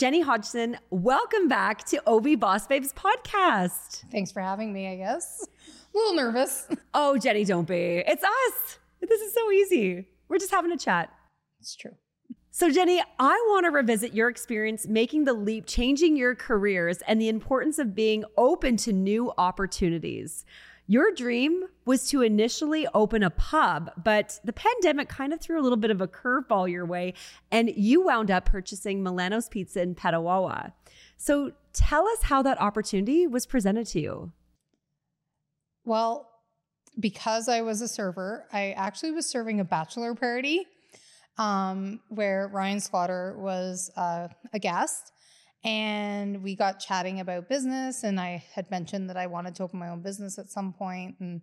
Jenny Hodgson, welcome back to OV Boss Babes podcast. Thanks for having me, I guess. A little nervous. Oh, Jenny, don't be. It's us. This is so easy. We're just having a chat. It's true. So, Jenny, I want to revisit your experience making the leap, changing your careers, and the importance of being open to new opportunities. Your dream was to initially open a pub, but the pandemic kind of threw a little bit of a curveball your way, and you wound up purchasing Milano's Pizza in Petawawa. So tell us how that opportunity was presented to you. Well, because I was a server, I actually was serving a bachelor party um, where Ryan Slaughter was uh, a guest and we got chatting about business and i had mentioned that i wanted to open my own business at some point and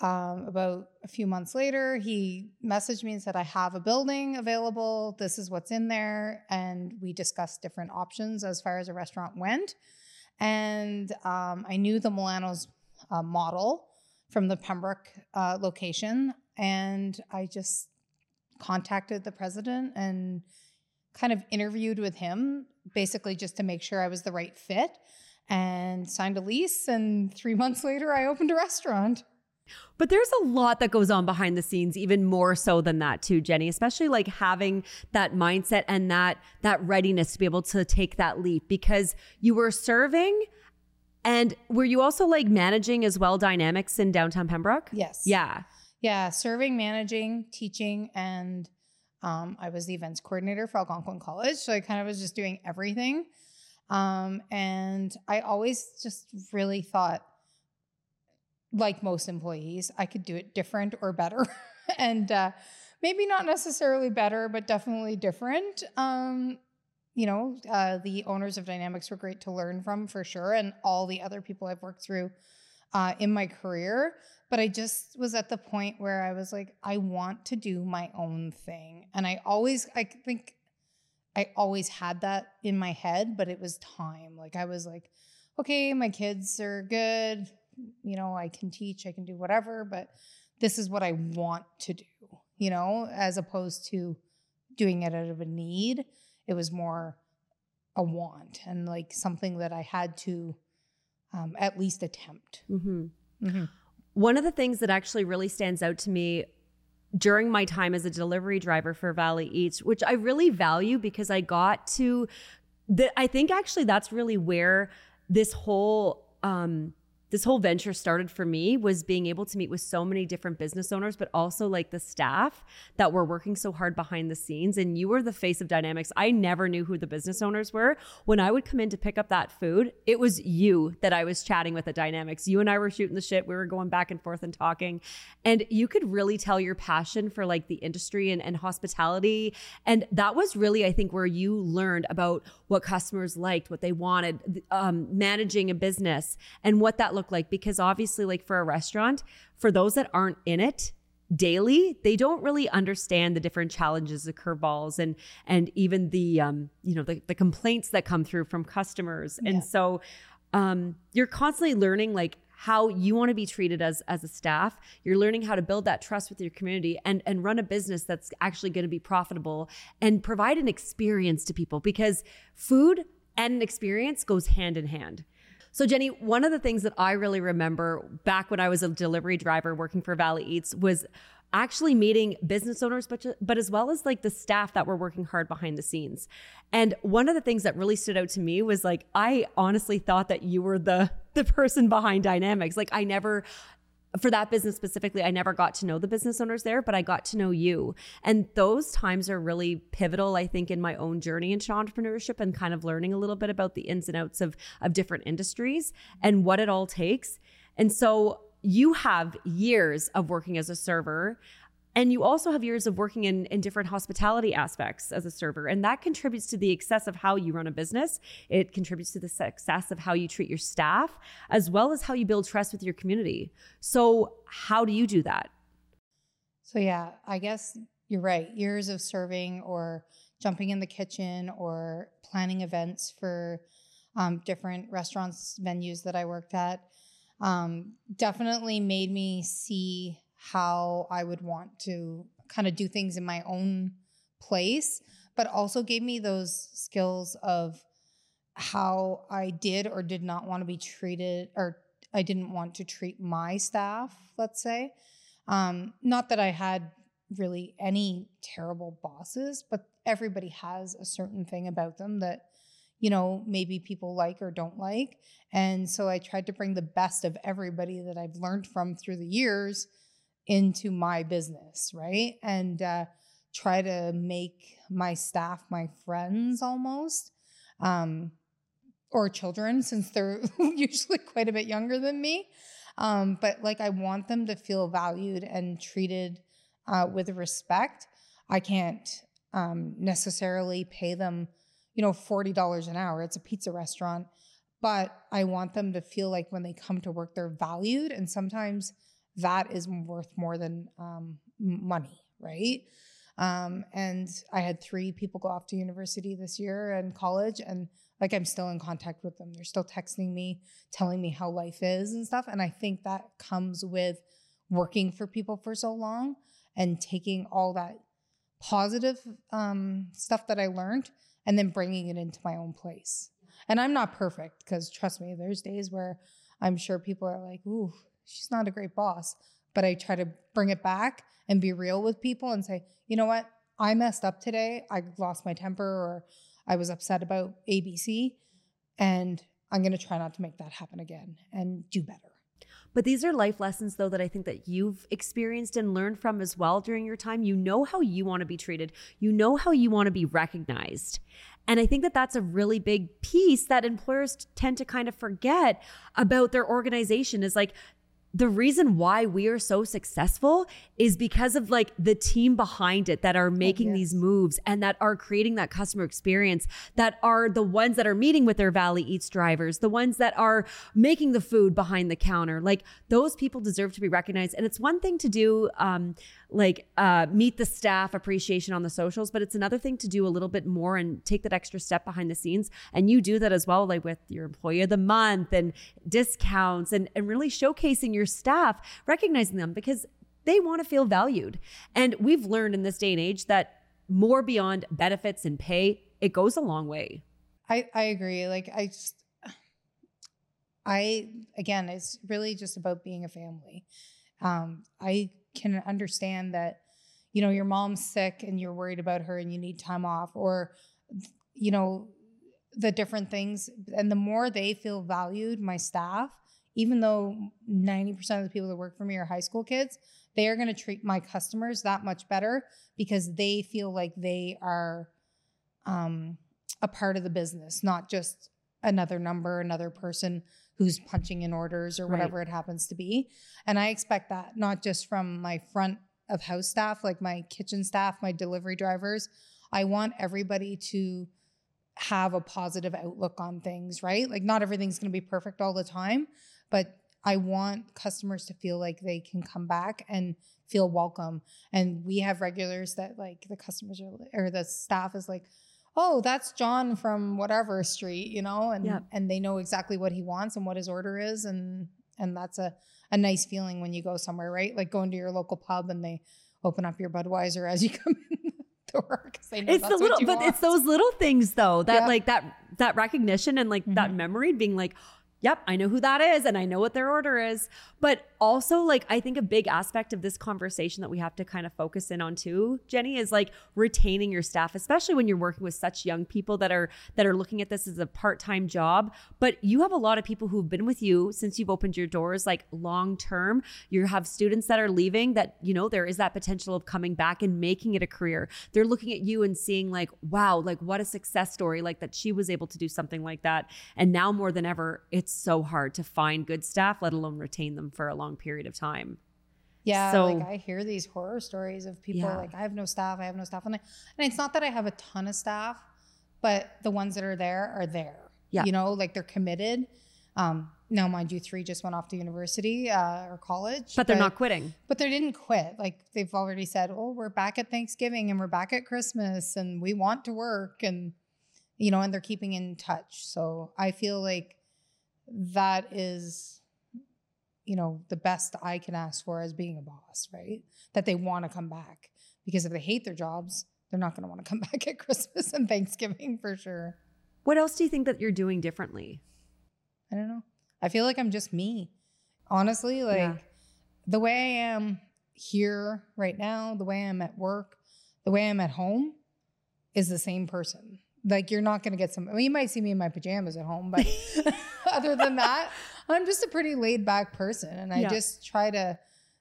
um, about a few months later he messaged me and said i have a building available. This is what's in there. And we discussed different options as far as a restaurant went. And um, i knew the milano's uh, model from the pembroke uh, location and i just contacted the president and kind of interviewed with him basically just to make sure I was the right fit and signed a lease. And three months later, I opened a restaurant. But there's a lot that goes on behind the scenes, even more so than that too, Jenny, especially like having that mindset and that that readiness to be able to take that leap because you were serving and were you also like managing as well dynamics in downtown Pembroke? Yes. Yeah. Yeah. Serving, managing, teaching, and um, I was the events coordinator for Algonquin College, so I kind of was just doing everything. Um, and I always just really thought, like most employees, I could do it different or better. and uh, maybe not necessarily better, but definitely different. Um, you know, uh, the owners of Dynamics were great to learn from for sure, and all the other people I've worked through uh, in my career. But I just was at the point where I was like, I want to do my own thing. And I always, I think I always had that in my head, but it was time. Like I was like, okay, my kids are good. You know, I can teach, I can do whatever, but this is what I want to do, you know, as opposed to doing it out of a need. It was more a want and like something that I had to um, at least attempt. Mm-hmm. Mm-hmm. One of the things that actually really stands out to me during my time as a delivery driver for Valley Eats, which I really value because I got to the I think actually that's really where this whole um this whole venture started for me was being able to meet with so many different business owners, but also like the staff that were working so hard behind the scenes. And you were the face of dynamics. I never knew who the business owners were. When I would come in to pick up that food, it was you that I was chatting with at dynamics. You and I were shooting the shit. We were going back and forth and talking. And you could really tell your passion for like the industry and, and hospitality. And that was really, I think, where you learned about what customers liked, what they wanted, um, managing a business and what that look like? Because obviously, like for a restaurant, for those that aren't in it, daily they don't really understand the different challenges the curveballs and and even the um you know the, the complaints that come through from customers yeah. and so um you're constantly learning like how you want to be treated as as a staff you're learning how to build that trust with your community and and run a business that's actually going to be profitable and provide an experience to people because food and an experience goes hand in hand so, Jenny, one of the things that I really remember back when I was a delivery driver working for Valley Eats was actually meeting business owners, but, but as well as like the staff that were working hard behind the scenes. And one of the things that really stood out to me was like, I honestly thought that you were the, the person behind dynamics. Like I never for that business specifically, I never got to know the business owners there, but I got to know you. And those times are really pivotal, I think, in my own journey into entrepreneurship and kind of learning a little bit about the ins and outs of, of different industries and what it all takes. And so you have years of working as a server. And you also have years of working in, in different hospitality aspects as a server. And that contributes to the success of how you run a business. It contributes to the success of how you treat your staff, as well as how you build trust with your community. So, how do you do that? So, yeah, I guess you're right. Years of serving or jumping in the kitchen or planning events for um, different restaurants, venues that I worked at um, definitely made me see how I would want to kind of do things in my own place. but also gave me those skills of how I did or did not want to be treated, or I didn't want to treat my staff, let's say. Um, not that I had really any terrible bosses, but everybody has a certain thing about them that, you know, maybe people like or don't like. And so I tried to bring the best of everybody that I've learned from through the years into my business, right? And uh, try to make my staff my friends almost. Um, or children since they're usually quite a bit younger than me. Um, but like I want them to feel valued and treated uh, with respect. I can't um, necessarily pay them, you know, forty dollars an hour. It's a pizza restaurant, but I want them to feel like when they come to work, they're valued, and sometimes that is worth more than um, money, right? Um, and I had three people go off to university this year and college, and like I'm still in contact with them. They're still texting me, telling me how life is and stuff. And I think that comes with working for people for so long and taking all that positive um, stuff that I learned and then bringing it into my own place. And I'm not perfect because trust me, there's days where I'm sure people are like, ooh, she's not a great boss. But I try to bring it back and be real with people and say, you know what? I messed up today. I lost my temper or I was upset about ABC. And I'm going to try not to make that happen again and do better. But these are life lessons, though, that I think that you've experienced and learned from as well during your time. You know how you want to be treated, you know how you want to be recognized. And I think that that's a really big piece that employers tend to kind of forget about their organization is like the reason why we are so successful is because of like the team behind it that are making oh, yes. these moves and that are creating that customer experience that are the ones that are meeting with their Valley Eats drivers, the ones that are making the food behind the counter. Like those people deserve to be recognized. And it's one thing to do um, like uh, meet the staff appreciation on the socials, but it's another thing to do a little bit more and take that extra step behind the scenes. And you do that as well, like with your employee of the month and discounts and, and really showcasing your staff, recognizing them because they want to feel valued. And we've learned in this day and age that more beyond benefits and pay, it goes a long way. I, I agree. Like I just I again, it's really just about being a family. Um, I can understand that, you know, your mom's sick and you're worried about her and you need time off, or, you know, the different things. And the more they feel valued, my staff, even though 90% of the people that work for me are high school kids, they are going to treat my customers that much better because they feel like they are um, a part of the business, not just another number, another person who's punching in orders or whatever right. it happens to be. And I expect that not just from my front of house staff, like my kitchen staff, my delivery drivers. I want everybody to have a positive outlook on things, right? Like not everything's going to be perfect all the time, but I want customers to feel like they can come back and feel welcome. And we have regulars that like the customers are or the staff is like, oh, that's John from whatever street, you know, and yep. and they know exactly what he wants and what his order is, and and that's a a nice feeling when you go somewhere, right? Like going to your local pub and they open up your Budweiser as you come in the door because they know it's the little, but want. it's those little things though that like that that recognition and like mm-hmm. that memory being like, yep, I know who that is and I know what their order is. But also, like, I think a big aspect of this conversation that we have to kind of focus in on too, Jenny, is like retaining your staff, especially when you're working with such young people that are that are looking at this as a part-time job. But you have a lot of people who've been with you since you've opened your doors, like long term. You have students that are leaving that, you know, there is that potential of coming back and making it a career. They're looking at you and seeing, like, wow, like what a success story, like that she was able to do something like that. And now more than ever, it's so hard to find good staff, let alone retain them for a long period of time. Yeah, so, like I hear these horror stories of people yeah. like I have no staff, I have no staff, and, I, and it's not that I have a ton of staff, but the ones that are there are there. Yeah, you know, like they're committed. Um, now, mind you, three just went off to university uh, or college, but they're but, not quitting. But they didn't quit. Like they've already said, "Oh, we're back at Thanksgiving and we're back at Christmas, and we want to work." And you know, and they're keeping in touch. So I feel like that is you know, the best I can ask for as being a boss, right? That they want to come back. Because if they hate their jobs, they're not going to want to come back at Christmas and Thanksgiving for sure. What else do you think that you're doing differently? I don't know. I feel like I'm just me. Honestly, like Yeah. the way I am here right now, the way I'm at work, the way I'm at home is the same person. Like you're not going to get some. I mean, you might see me in my pajamas at home, but other than that, I'm just a pretty laid back person, and I Yeah. just try to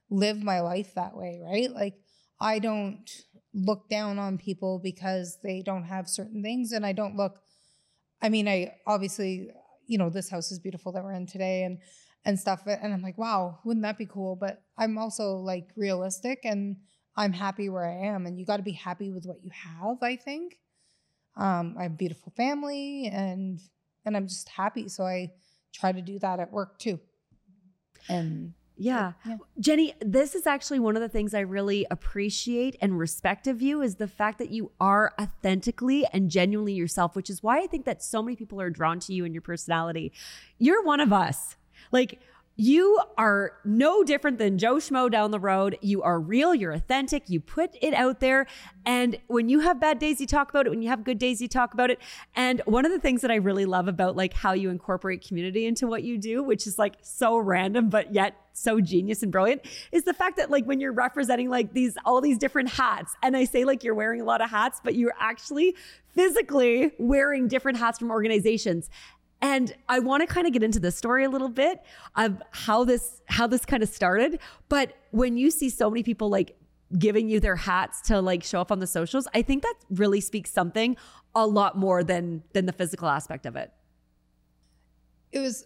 live my life that way, right? Like I don't look down on people because they don't have certain things, and I don't look. I mean, I obviously, you know, this house is beautiful that we're in today, and and stuff, and I'm like, wow, wouldn't that be cool? But I'm also like realistic, and I'm happy where I am, and you got to be happy with what you have. I think. Um, I have a beautiful family, and and I'm just happy. So I try to do that at work too. And Yeah. yeah. Jenny, this is actually one of the things I really appreciate and respect of you is the fact that you are authentically and genuinely yourself, which is why I think that so many people are drawn to you and your personality. You're one of us. Like, you are no different than Joe Schmo down the road. You are real, you're authentic, you put it out there. And when you have bad days, you talk about it. When you have good days, you talk about it. And one of the things that I really love about like how you incorporate community into what you do, which is like so random, but yet so genius and brilliant, is the fact that like when you're representing like these all these different hats, and I say like you're wearing a lot of hats, but you're actually physically wearing different hats from organizations. And I want to kind of get into the story a little bit of how this how this kind of started. But when you see so many people like giving you their hats to like show up on the socials, I think that really speaks something a lot more than than the physical aspect of it. it was.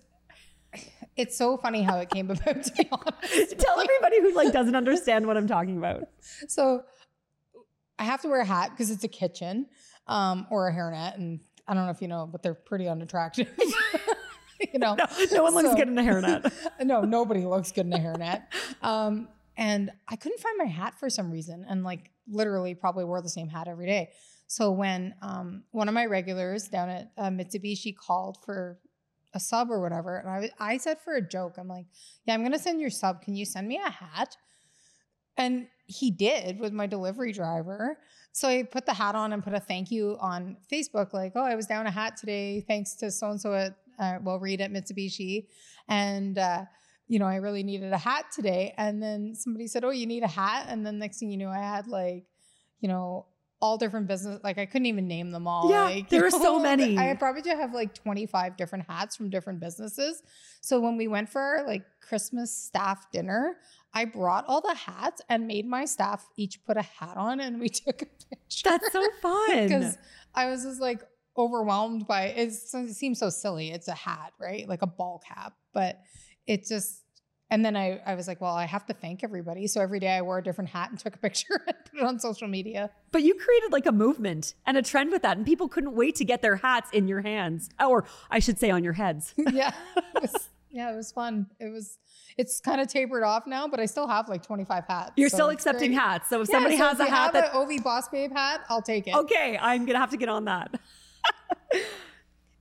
It's so funny how it came about. To be honest, Tell everybody who like doesn't understand what I'm talking about. so I have to wear a hat because it's a kitchen um, or a hairnet, and I don't know if you know, but they're pretty unattractive. you know, No, no one looks So- good in a hairnet. no, nobody looks good in a hairnet. Um, and I couldn't find my hat for some reason, and like literally probably wore the same hat every day. So when um, one of my regulars down at uh, Mitsubishi called for a sub or whatever, and I I said for a joke, I'm like, "Yeah, I'm gonna send your sub. Can you send me a hat?" And he did with my delivery driver. So I put the hat on and put a thank you on Facebook, like, oh, I was down a hat today, thanks to so and so at uh, well, Reed at Mitsubishi, and uh, you know, I really needed a hat today. And then somebody said, oh, you need a hat, and then next thing you knew, I had like, you know. All different business, like I couldn't even name them all. Yeah, like, there are so many. I probably just have like 25 different hats from different businesses. So when we went for our, like Christmas staff dinner, I brought all the hats and made my staff each put a hat on and we took a picture. That's so fun. Because I was just like overwhelmed by it seems so silly. It's a hat, right? Like a ball cap, but it just and then I, I was like, well, I have to thank everybody. So every day I wore a different hat and took a picture and put it on social media. But you created like a movement and a trend with that, and people couldn't wait to get their hats in your hands, or I should say, on your heads. yeah. It was, yeah, it was fun. It was it's kind of tapered off now, but I still have like 25 hats. You're so still accepting great. hats. So if Yeah, somebody so has if a hat have that an OV Boss Babe hat, I'll take it. Okay, I'm gonna have to get on that.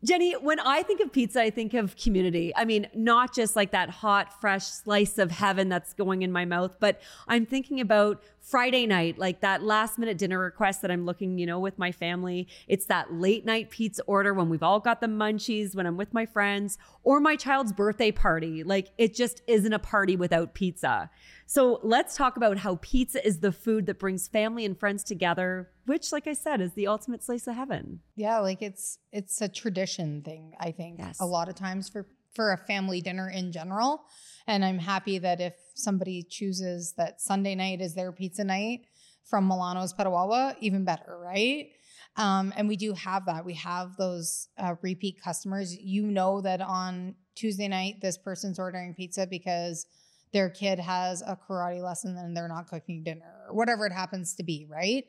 Jenny, when I think of pizza, I think of community. I mean, not just like that hot, fresh slice of heaven that's going in my mouth, but I'm thinking about Friday night, like that last minute dinner request that I'm looking, you know, with my family. It's that late night pizza order when we've all got the munchies, when I'm with my friends, or my child's birthday party. Like it just isn't a party without pizza. So let's talk about how pizza is the food that brings family and friends together, which, like I said, is the ultimate slice of heaven. Yeah, like it's it's a tradition thing, I think. Yes. A lot of times for for a family dinner in general. And I'm happy that if somebody chooses that Sunday night is their pizza night from Milano's Petawawa, even better, right? Um, and we do have that. We have those uh, repeat customers. You know that on Tuesday night, this person's ordering pizza because their kid has a karate lesson and they're not cooking dinner or whatever it happens to be, right?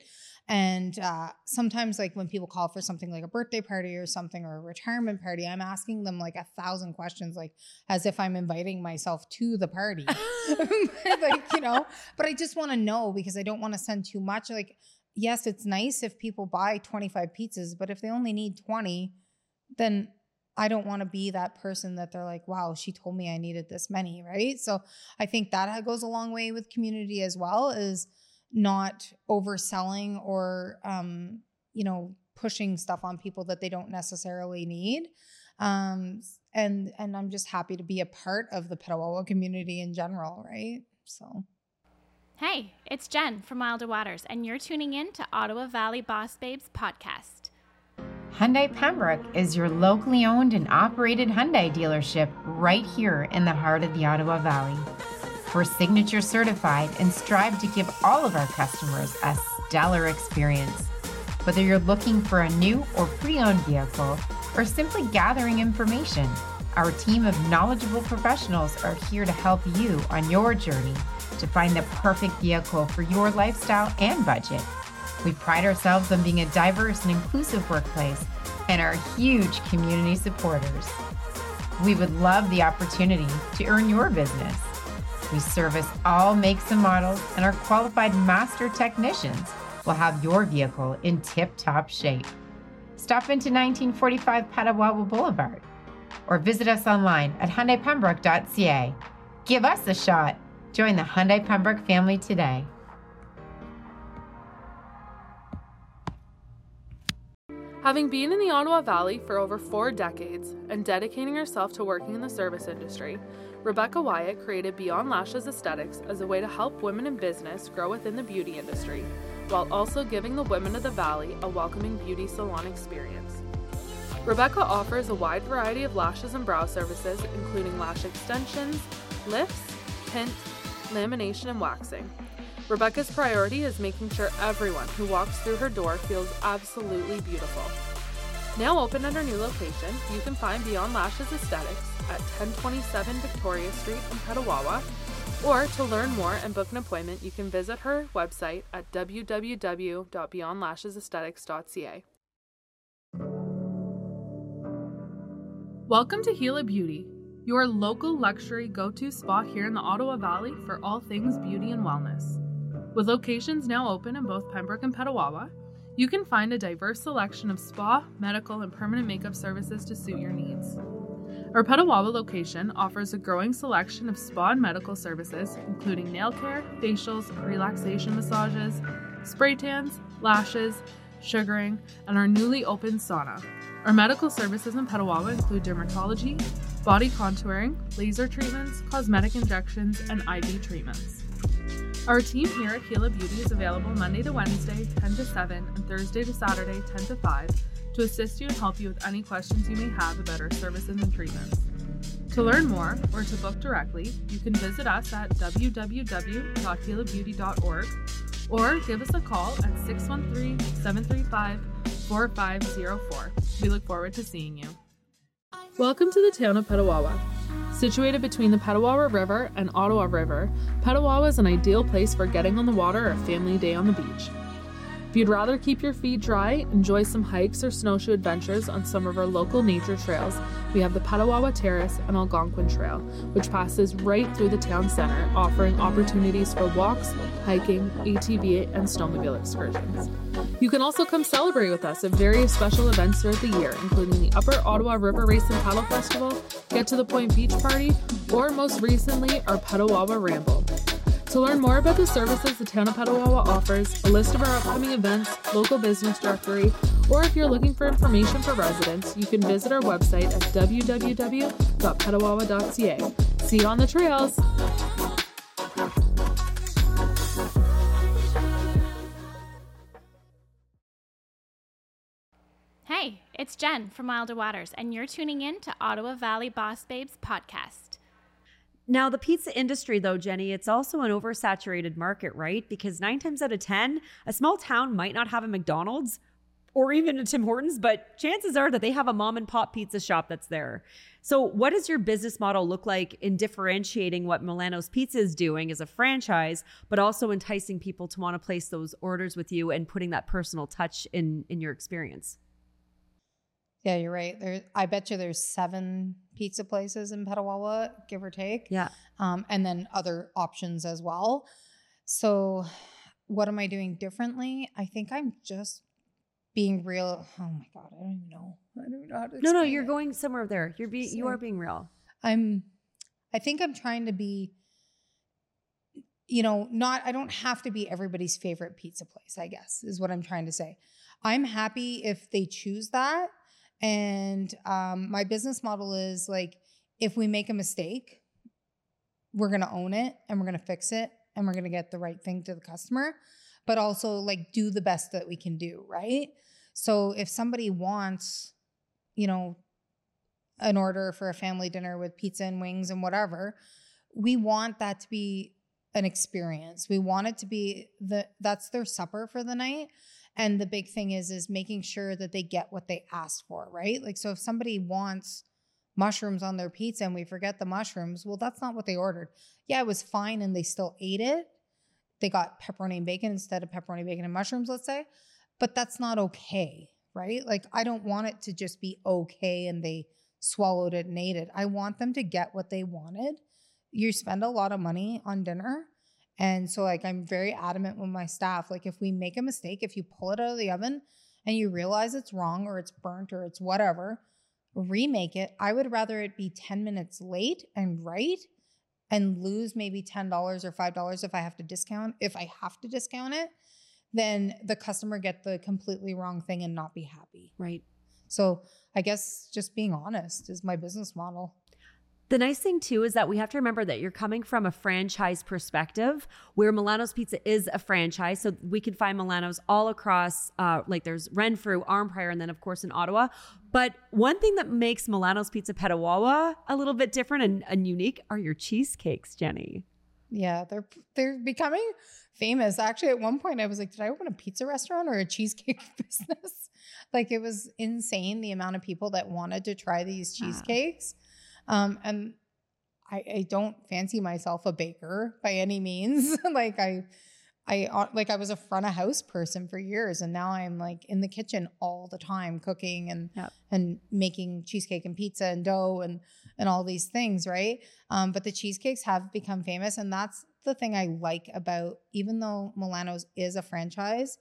And uh, sometimes, like when people call for something like a birthday party or something or a retirement party, I'm asking them like a thousand questions, like as if I'm inviting myself to the party. like, you know, but I just want to know because I don't want to send too much. Like, yes, it's nice if people buy 25 pizzas, but if they only need 20, then I don't want to be that person that they're like, wow, she told me I needed this many, right? So I think that goes a long way with community as well is not overselling or um, you know pushing stuff on people that they don't necessarily need. Um, and and I'm just happy to be a part of the Petawawa community in general, right? So. Hey, it's Jen from Wilder Waters, and you're tuning in to Ottawa Valley Boss Babes podcast. Hyundai Pembroke is your locally owned and operated Hyundai dealership right here in the heart of the Ottawa Valley. We're signature certified and strive to give all of our customers a stellar experience. Whether you're looking for a new or pre owned vehicle or simply gathering information, our team of knowledgeable professionals are here to help you on your journey to find the perfect vehicle for your lifestyle and budget. We pride ourselves on being a diverse and inclusive workplace and are huge community supporters. We would love the opportunity to earn your business. We service all makes and models, and our qualified master technicians will have your vehicle in tip top shape. Stop into 1945 Petawawa Boulevard or visit us online at HyundaiPembroke.ca. Give us a shot. Join the Hyundai Pembroke family today. Having been in the Ottawa Valley for over four decades and dedicating herself to working in the service industry, Rebecca Wyatt created Beyond Lashes Aesthetics as a way to help women in business grow within the beauty industry, while also giving the women of the Valley a welcoming beauty salon experience. Rebecca offers a wide variety of lashes and brow services, including lash extensions, lifts, tint, lamination, and waxing. Rebecca's priority is making sure everyone who walks through her door feels absolutely beautiful. Now open at her new location, you can find Beyond Lashes Aesthetics at 1027 Victoria Street in Petawawa, or to learn more and book an appointment, you can visit her website at www.beyondlashesaesthetics.ca. Welcome to Gila Beauty, your local luxury go to spot here in the Ottawa Valley for all things beauty and wellness. With locations now open in both Pembroke and Petawawa, you can find a diverse selection of spa, medical, and permanent makeup services to suit your needs. Our Petawawa location offers a growing selection of spa and medical services, including nail care, facials, relaxation massages, spray tans, lashes, sugaring, and our newly opened sauna. Our medical services in Petawawa include dermatology, body contouring, laser treatments, cosmetic injections, and IV treatments. Our team here at Gila Beauty is available Monday to Wednesday, 10 to 7, and Thursday to Saturday, 10 to 5, to assist you and help you with any questions you may have about our services and treatments. To learn more or to book directly, you can visit us at www.gilabeauty.org or give us a call at 613 735 4504. We look forward to seeing you. Welcome to the town of Petawawa. Situated between the Petawawa River and Ottawa River, Petawawa is an ideal place for getting on the water or a family day on the beach. If you'd rather keep your feet dry, enjoy some hikes or snowshoe adventures on some of our local nature trails, we have the Petawawa Terrace and Algonquin Trail, which passes right through the town center, offering opportunities for walks, hiking, ATV, and snowmobile excursions. You can also come celebrate with us at various special events throughout the year, including the Upper Ottawa River Race and Paddle Festival, Get to the Point Beach Party, or most recently, our Petawawa Ramble. To learn more about the services the town of Petawawa offers, a list of our upcoming events, local business directory, or if you're looking for information for residents, you can visit our website at www.petawawa.ca. See you on the trails! Hey, it's Jen from Wilder Waters, and you're tuning in to Ottawa Valley Boss Babes podcast. Now, the pizza industry, though, Jenny, it's also an oversaturated market, right? Because nine times out of 10, a small town might not have a McDonald's or even a Tim Hortons, but chances are that they have a mom and pop pizza shop that's there. So, what does your business model look like in differentiating what Milano's Pizza is doing as a franchise, but also enticing people to want to place those orders with you and putting that personal touch in in your experience? Yeah, you're right. There, I bet you there's seven pizza places in Petawawa, give or take. Yeah. Um, and then other options as well. So, what am I doing differently? I think I'm just being real. Oh my god, I don't even know. I don't know how to. No, no, you're it. going somewhere there. You're being you are being real. I'm. I think I'm trying to be. you know, not, I don't have to be everybody's favorite pizza place, I guess, is what I'm trying to say. I'm happy if they choose that. And um, my business model is like, if we make a mistake, we're going to own it and we're going to fix it and we're going to get the right thing to the customer, but also like do the best that we can do, right? So if somebody wants, you know, an order for a family dinner with pizza and wings and whatever, we want that to be an experience. We want it to be the that's their supper for the night. And the big thing is is making sure that they get what they asked for, right? Like so if somebody wants mushrooms on their pizza and we forget the mushrooms, well that's not what they ordered. Yeah, it was fine and they still ate it. They got pepperoni and bacon instead of pepperoni, bacon and mushrooms, let's say. But that's not okay, right? Like I don't want it to just be okay and they swallowed it and ate it. I want them to get what they wanted. You spend a lot of money on dinner. And so, like, I'm very adamant with my staff. Like, if we make a mistake, if you pull it out of the oven and you realize it's wrong or it's burnt or it's whatever, remake it. I would rather it be 10 minutes late and right and lose maybe $10 or $5 if I have to discount, if I have to discount it, than the customer get the completely wrong thing and not be happy. Right. So I guess just being honest is my business model. The nice thing too is that we have to remember that you're coming from a franchise perspective, where Milano's Pizza is a franchise. So we can find Milano's all across, uh, like there's Renfrew, Arnprior, and then of course in Ottawa. But one thing that makes Milano's Pizza Petawawa a little bit different and, and unique are your cheesecakes, Jenny. Yeah, they're they're becoming famous. Actually, at one point I was like, did I open a pizza restaurant or a cheesecake business? like it was insane the amount of people that wanted to try these cheesecakes. Um, and I, I don't fancy myself a baker by any means. like I, I uh, like I was a front of house person for years, and now I'm like in the kitchen all the time, cooking and Yep. and making cheesecake and pizza and dough and and all these things, right? Um, but the cheesecakes have become famous, and that's the thing I like about even though Milano's is a franchise,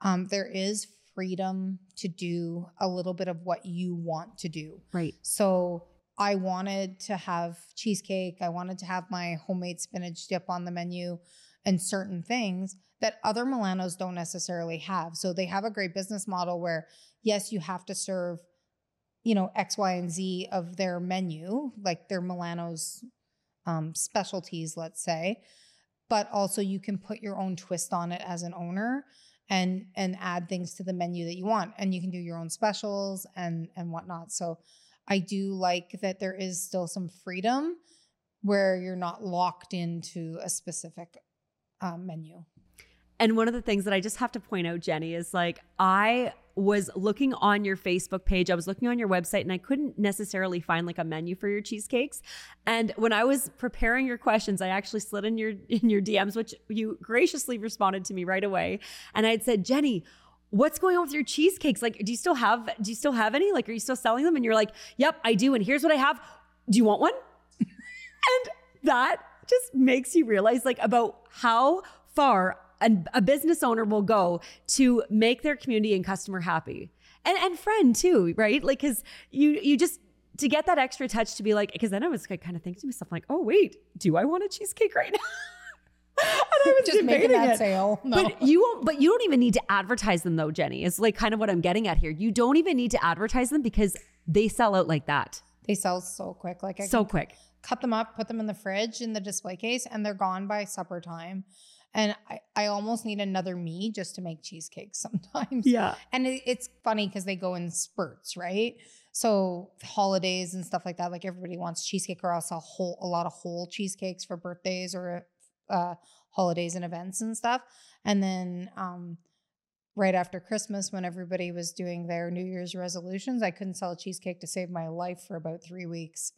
um, there is freedom to do a little bit of what you want to do. Right. So I wanted to have cheesecake. I wanted to have my homemade spinach dip on the menu and certain things that other Milanos don't necessarily have. So they have a great business model where, yes, you have to serve, you know, X, Y, and Z of their menu, like their Milano's um, specialties, let's say, but also you can put your own twist on it as an owner and and add things to the menu that you want and you can do your own specials and and whatnot so i do like that there is still some freedom where you're not locked into a specific um, menu And one of the things that I just have to point out, Jenny, is like I was looking on your Facebook page, I was looking on your website, and I couldn't necessarily find like a menu for your cheesecakes. And when I was preparing your questions, I actually slid in your in your DMs, which you graciously responded to me right away. And I had said, Jenny, what's going on with your cheesecakes? Like, do you still have do you still have any? Like, are you still selling them? And you're like, Yep, I do. And here's what I have. Do you want one? and that just makes you realize like about how far a, business owner will go to make their community and customer happy and and friend too right like because you you just to get that extra touch to be like because then i was kind of thinking to myself like oh wait do i want a cheesecake right now I was just making that it. sale no But you won't, but you don't even need to advertise them though, Jenny. Is like kind of what I'm getting at here. You don't even need to advertise them because they sell out like that. they sell so quick like i So quick. cut them up, put them in the fridge in the display case, and they're gone by supper time. And I, I almost need another me just to make cheesecakes sometimes. Yeah. And it, it's funny because they go in spurts, right? So holidays and stuff like that, like everybody wants cheesecake or else a whole a lot of whole cheesecakes for birthdays or uh, holidays and events and stuff. And then um, right after Christmas, when everybody was doing their New Year's resolutions, I couldn't sell a cheesecake to save my life for about three weeks.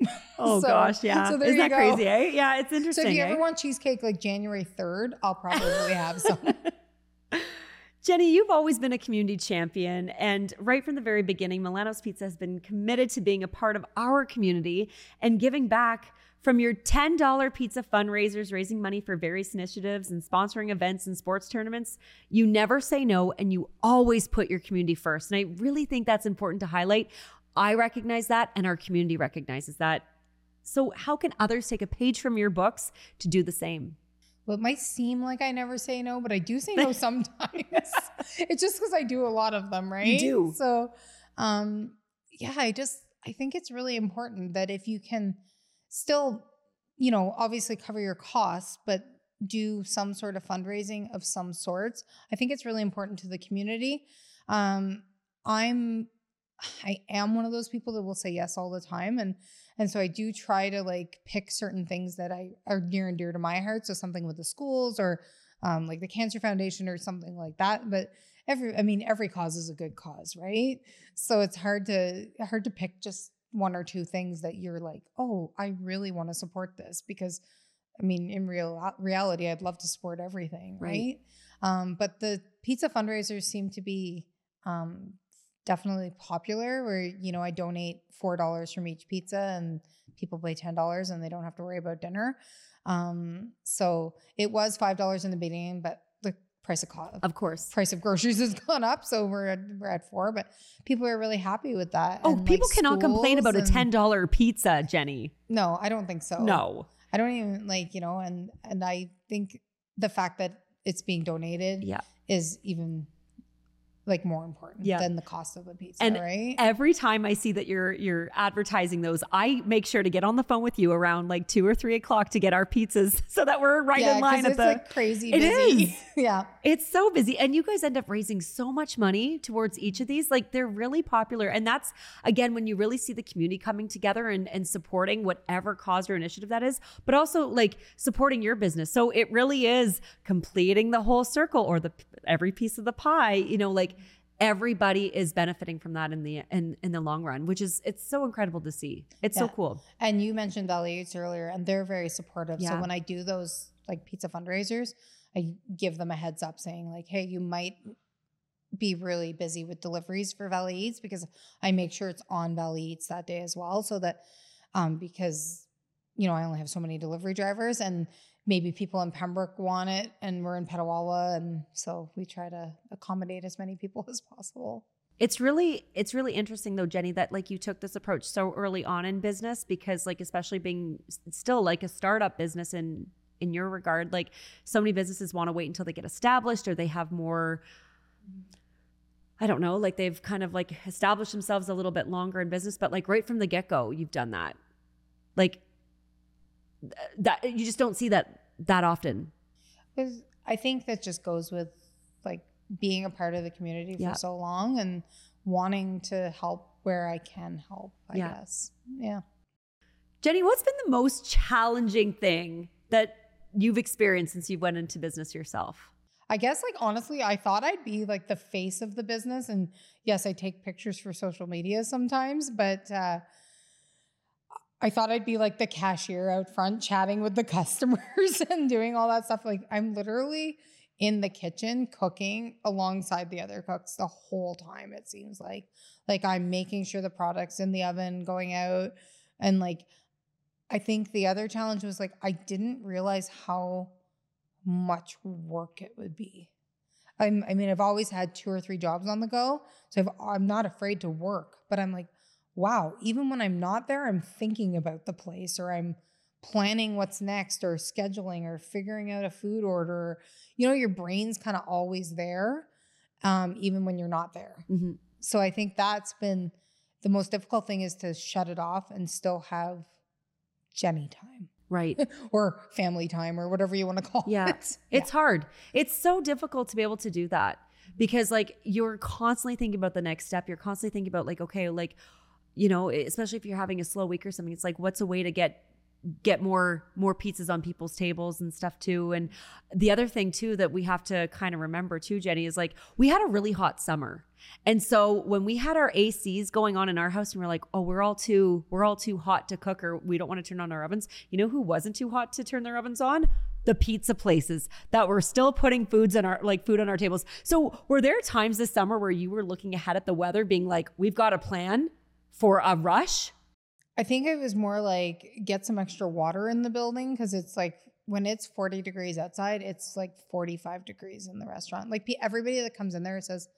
Oh So- gosh, yeah. so Isn't that go. crazy, eh? Yeah, it's interesting. So if you eh? ever want cheesecake like January 3rd, I'll probably have some. Jenny, you've always been a community champion. And right from the very beginning, Milano's Pizza has been committed to being a part of our community and giving back from your $10 pizza fundraisers, raising money for various initiatives and sponsoring events and sports tournaments. You never say no and you always put your community first. And I really think that's important to highlight. I recognize that and our community recognizes that. So, how can others take a page from your books to do the same? Well, it might seem like I never say no, but I do say no sometimes. it's just because I do a lot of them, right? You do. So, um, yeah, I just I think it's really important that if you can still, you know, obviously cover your costs, but do some sort of fundraising of some sorts. I think it's really important to the community. Um, I'm I am one of those people that will say yes all the time and and so I do try to like pick certain things that I are near and dear to my heart. So something with the schools or um, like the Cancer Foundation or something like that. But every, I mean, every cause is a good cause, right? So it's hard to hard to pick just one or two things that you're like, oh, I really want to support this because, I mean, in real reality, I'd love to support everything, right? Right. Um, but the pizza fundraisers seem to be um, definitely popular where you know i donate four dollars from each pizza and people pay ten dollars and they don't have to worry about dinner um so it was five dollars in the beginning but price of cost Of course. price of groceries has gone up so we're at, we're at four but people are really happy with that Oh, And, like, people cannot complain about a $10 pizza, Jenny. no i don't think so No. i don't even like you know and and i think the fact that it's being donated Yeah. is even like more important Yeah. than the cost of a pizza And right Every time I see that you're you're advertising those, I make sure to get on the phone with you around like two or three o'clock to get our pizzas so that we're right yeah, in line at it's the. like crazy It busy. is. yeah. It's so busy. And you guys end up raising so much money towards each of these. Like they're really popular. And that's again when you really see the community coming together and, and supporting whatever cause or initiative that is, but also like supporting your business. So it really is completing the whole circle or the every piece of the pie, you know, like everybody is benefiting from that in the in, in the long run, which is it's so incredible to see. It's so cool. And you mentioned Valley Eats earlier, and they're very supportive. Yeah. So when I do those like pizza fundraisers, I give them a heads up saying, like, hey, you might be really busy with deliveries for Valley Eats because I make sure it's on Valley Eats that day as well. So that um because you know, I only have so many delivery drivers and maybe people in Pembroke want it and we're in Petawawa and so we try to accommodate as many people as possible. It's really it's really interesting though, Jenny, that like you took this approach so early on in business because like especially being still like a startup business in in your regard, like so many businesses want to wait until they get established or they have more I don't know, like they've kind of like established themselves a little bit longer in business, but like right from the get-go, you've done that. Like that you just don't see that that often. I think that just goes with like being a part of the community for Yeah. so long and wanting to help where I can help, I Yeah. guess. Yeah. Jenny, what's been the most challenging thing that you've experienced since you went into business yourself? I guess like honestly, I thought I'd be like the face of the business. And yes, I take pictures for social media sometimes, but uh I thought I'd be like the cashier out front chatting with the customers and doing all that stuff. Like I'm literally in the kitchen cooking alongside the other cooks the whole time, it seems like. Like I'm making sure the product's in the oven, going out. And like I think the other challenge was like I didn't realize how much work it would be. I'm, I mean, I've always had two or three jobs on the go, so I've, I'm not afraid to work. But I'm like, wow, even when I'm not there, I'm thinking about the place, or I'm planning what's next, or scheduling, or figuring out a food order. You know, your brain's kind of always there, um, even when you're not there. Mm-hmm. So I think that's been the most difficult thing is to shut it off and still have Jenny time Right. or family time or whatever you want to call it. Yeah. It's hard. It's so difficult to be able to do that because like you're constantly thinking about the next step. You're constantly thinking about like, okay, like, you know, especially if you're having a slow week or something, it's like, what's a way to get get more more pizzas on people's tables and stuff too? And the other thing too that we have to kind of remember too jenny is like we had a really hot summer. And so when we had our acs going on in our house and we're like oh we're all too we're all too hot to cook or we don't want to turn on our ovens you know who wasn't too hot to turn their ovens on? The pizza places that were still putting foods on our like food on our tables. So were there times this summer where you were looking ahead at the weather being like we've got a plan for a rush I think it was more like get some extra water in the building because it's like when it's 40 degrees outside, it's like 45 degrees in the restaurant. Like everybody that comes in there says,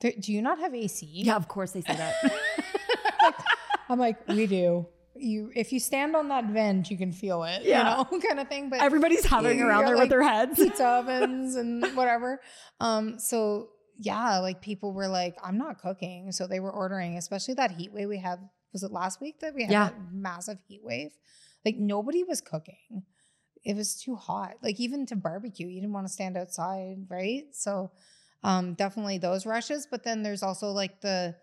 "Do you not have AC?" yeah of course they say that I'm like, we do. you if you stand on that vent, you can feel it, Yeah. you know, kind of thing. But Everybody's hovering around there like, with their heads. pizza ovens and whatever. Um, so yeah, like people were like, I'm not cooking. So they were ordering, especially that heat wave we had. Was it last week that we had Yeah. that massive heat wave? Like nobody was cooking. It was too hot. Like even to barbecue, you didn't want to stand outside, right? So um definitely those rushes. But then there's also like the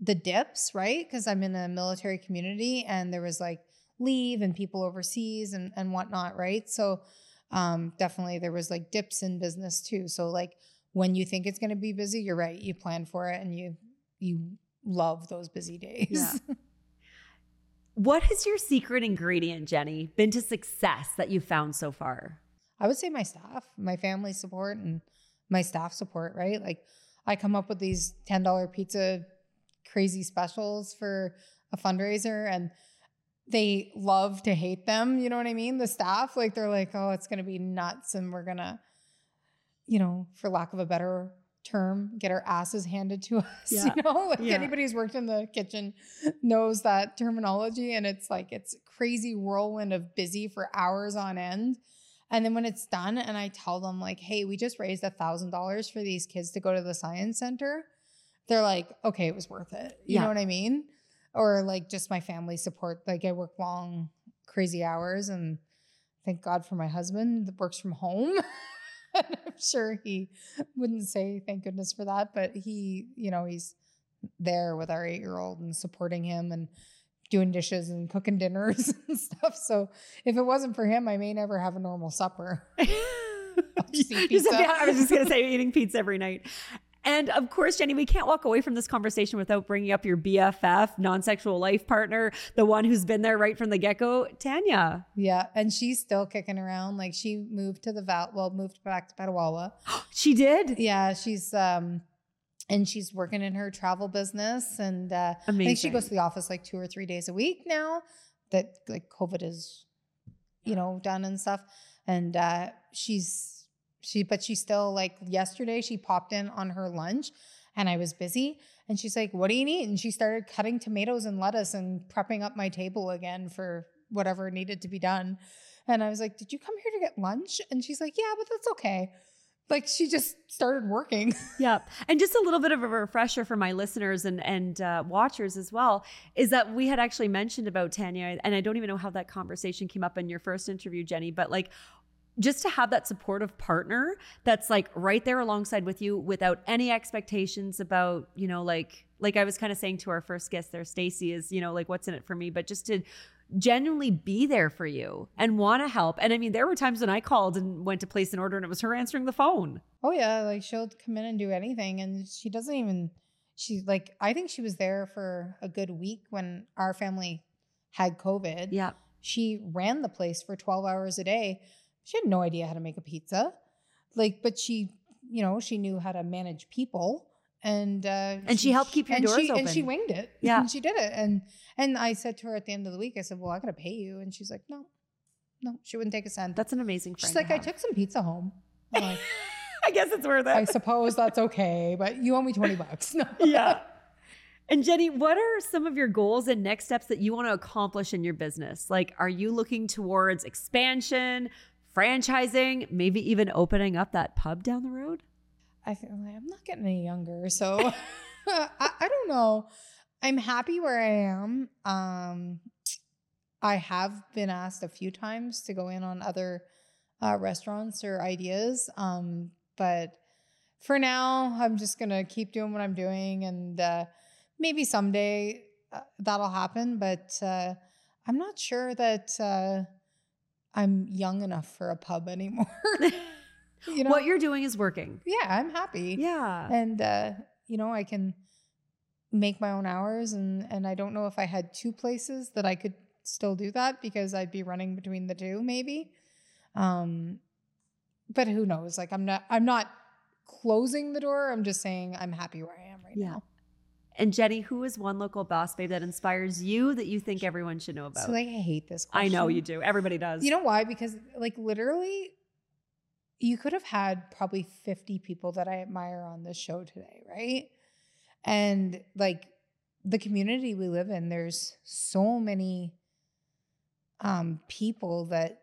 the dips, right? Because I'm in a military community and there was like leave and people overseas and, and whatnot, right? So um definitely there was like dips in business too. So like when you think it's gonna be busy, you're right. You plan for it and you you love those busy days. Yeah. What has your secret ingredient, Jenny, been to success that you've found so far? I would say my staff, my family support, and my staff support, right? Like I come up with these $10 pizza crazy specials for a fundraiser and they love to hate them. You know what I mean? The staff, like they're like, oh, it's going to be nuts and we're going to, you know, for lack of a better term, get our asses handed to us. Yeah. You know, like Yeah. anybody who's worked in the kitchen knows that terminology. And it's like, it's crazy whirlwind of busy for hours on end. And then when it's done, and I tell them, like, hey, we just raised a thousand dollars for these kids to go to the science center, they're like, okay, it was worth it. You Yeah. know what I mean? Or like just my family support. Like I work long, crazy hours, and thank God for my husband that works from home. I'm sure he wouldn't say thank goodness for that, but he, you know, he's there with our eight year old and supporting him and doing dishes and cooking dinners and stuff. So if it wasn't for him, I may never have a normal supper. just eat You said- pizza. yeah, I was just going to say eating pizza every night. And of course, Jenny, we can't walk away from this conversation without bringing up your BFF, non sexual life partner, the one who's been there right from the get go, Tanya. Yeah. And she's still kicking around. Like she moved to the Val, well, moved back to Petawawa. She did. Yeah. She's, um, and she's working in her travel business. And uh, I think she goes to the office like two or three days a week now that like COVID is, you know, done and stuff. And uh, she's, she, but she still like yesterday she popped in on her lunch and I was busy. And she's like, What do you need? And she started cutting tomatoes and lettuce and prepping up my table again for whatever needed to be done. And I was like, Did you come here to get lunch? And she's like, Yeah, but that's okay. Like she just started working. Yep. And just a little bit of a refresher for my listeners and and uh, watchers as well is that we had actually mentioned about Tanya, and I don't even know how that conversation came up in your first interview, Jenny, but like just to have that supportive partner that's like right there alongside with you without any expectations about you know like like I was kind of saying to our first guest there, Stacy, is you know like what's in it for me, but just to genuinely be there for you and want to help. And I mean, there were times when I called and went to place an order and it was her answering the phone. Oh yeah, like she'll come in and do anything, and she doesn't even. She like I think she was there for a good week when our family had COVID. Yeah. she ran the place for twelve hours a day. She had no idea how to make a pizza, like, but she, you know, she knew how to manage people, and uh, And she helped keep your and doors she, And she winged it. Yeah. and she did it. And and I said to her at the end of the week, I said, "Well, I gotta pay you," and she's like, "No, no," she wouldn't take a cent. That's an amazing friend. She's like, "I took some pizza home." Like, I guess it's worth it. I suppose that's okay, but you owe me 20 bucks. No. yeah. And Jenny, what are some of your goals and next steps that you want to accomplish in your business? Like, are you looking towards expansion, franchising, maybe even opening up that pub down the road? I feel like I'm not getting any younger. So I, I don't know. I'm happy where I am. Um, I have been asked a few times to go in on other uh, restaurants or ideas. Um, but for now, I'm just to keep doing what I'm doing. And uh, maybe someday uh, that'll happen. But uh, I'm not sure that uh, I'm young enough for a pub anymore. you know? What you're doing is working. yeah, I'm happy. Yeah. And uh, you know, I can make my own hours and and I don't know if I had two places that I could still do that because I'd be running between the two maybe. Um but who knows? Like I'm not I'm not closing the door. I'm just saying I'm happy where I am right Yeah. now. And Jenny, who is one local boss babe that inspires you that you think everyone should know about? So like I hate this question. I know you do. Everybody does. You know why? Because like literally you could have had probably 50 people that I admire on this show today, right? And like the community we live in, there's so many um, people that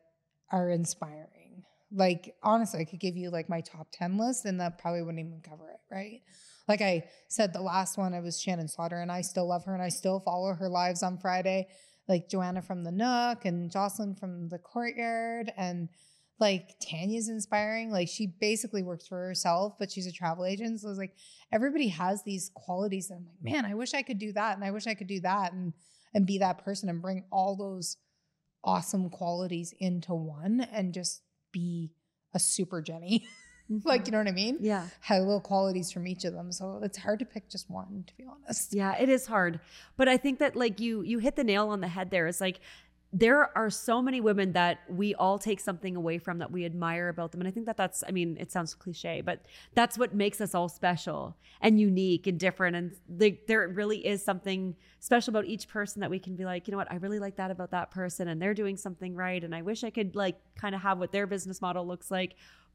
are inspiring. Like, honestly, I could give you like my top 10 list and that probably wouldn't even cover it, right? Like I said, the last one, I was Shannon Slaughter, and I still love her and I still follow her lives on Friday. Like Joanna from the Nook and Jocelyn from the Courtyard. And like Tanya's inspiring. Like she basically works for herself, but she's a travel agent. So it's like everybody has these qualities that I'm like, man, I wish I could do that. And I wish I could do that and and be that person and bring all those awesome qualities into one and just be a super Jenny. like, mm-hmm. you know what I mean? Yeah. Have little qualities from each of them. So it's hard to pick just one, to be honest. Yeah, it is hard. But I think that like you you hit the nail on the head there. It's like there are so many women that we all take something away from that we admire about them and i think that that's i mean it sounds cliche but that's what makes us all special and unique and different and the, there really is something special about each person that we can be like you know what i really like that about that person and they're doing something right and i wish i could like kind of have what their business model looks like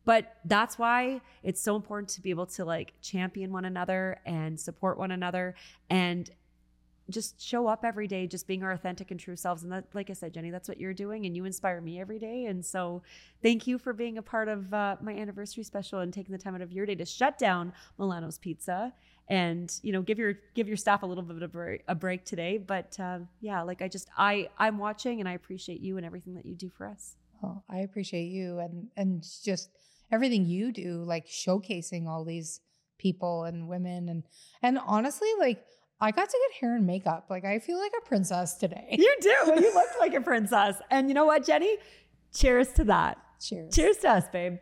but that's why it's so important to be able to like champion one another and support one another and just show up every day just being our authentic and true selves. And that like i said jenny that's what you're doing and you inspire me every day. And so thank you for being a part of uh, my anniversary special and taking the time out of your day to shut down milano's pizza and you know give your give your staff a little bit of a break, today. But uh, yeah like i just i i'm watching and i appreciate you and everything that you do for us. Oh, i appreciate you and and just everything you do like showcasing all these people and women and and honestly like I got to get hair and makeup. Like I feel like a princess today. You do. You look like a princess. And you know what, Jenny? Cheers to that. Cheers. Cheers to us, babe.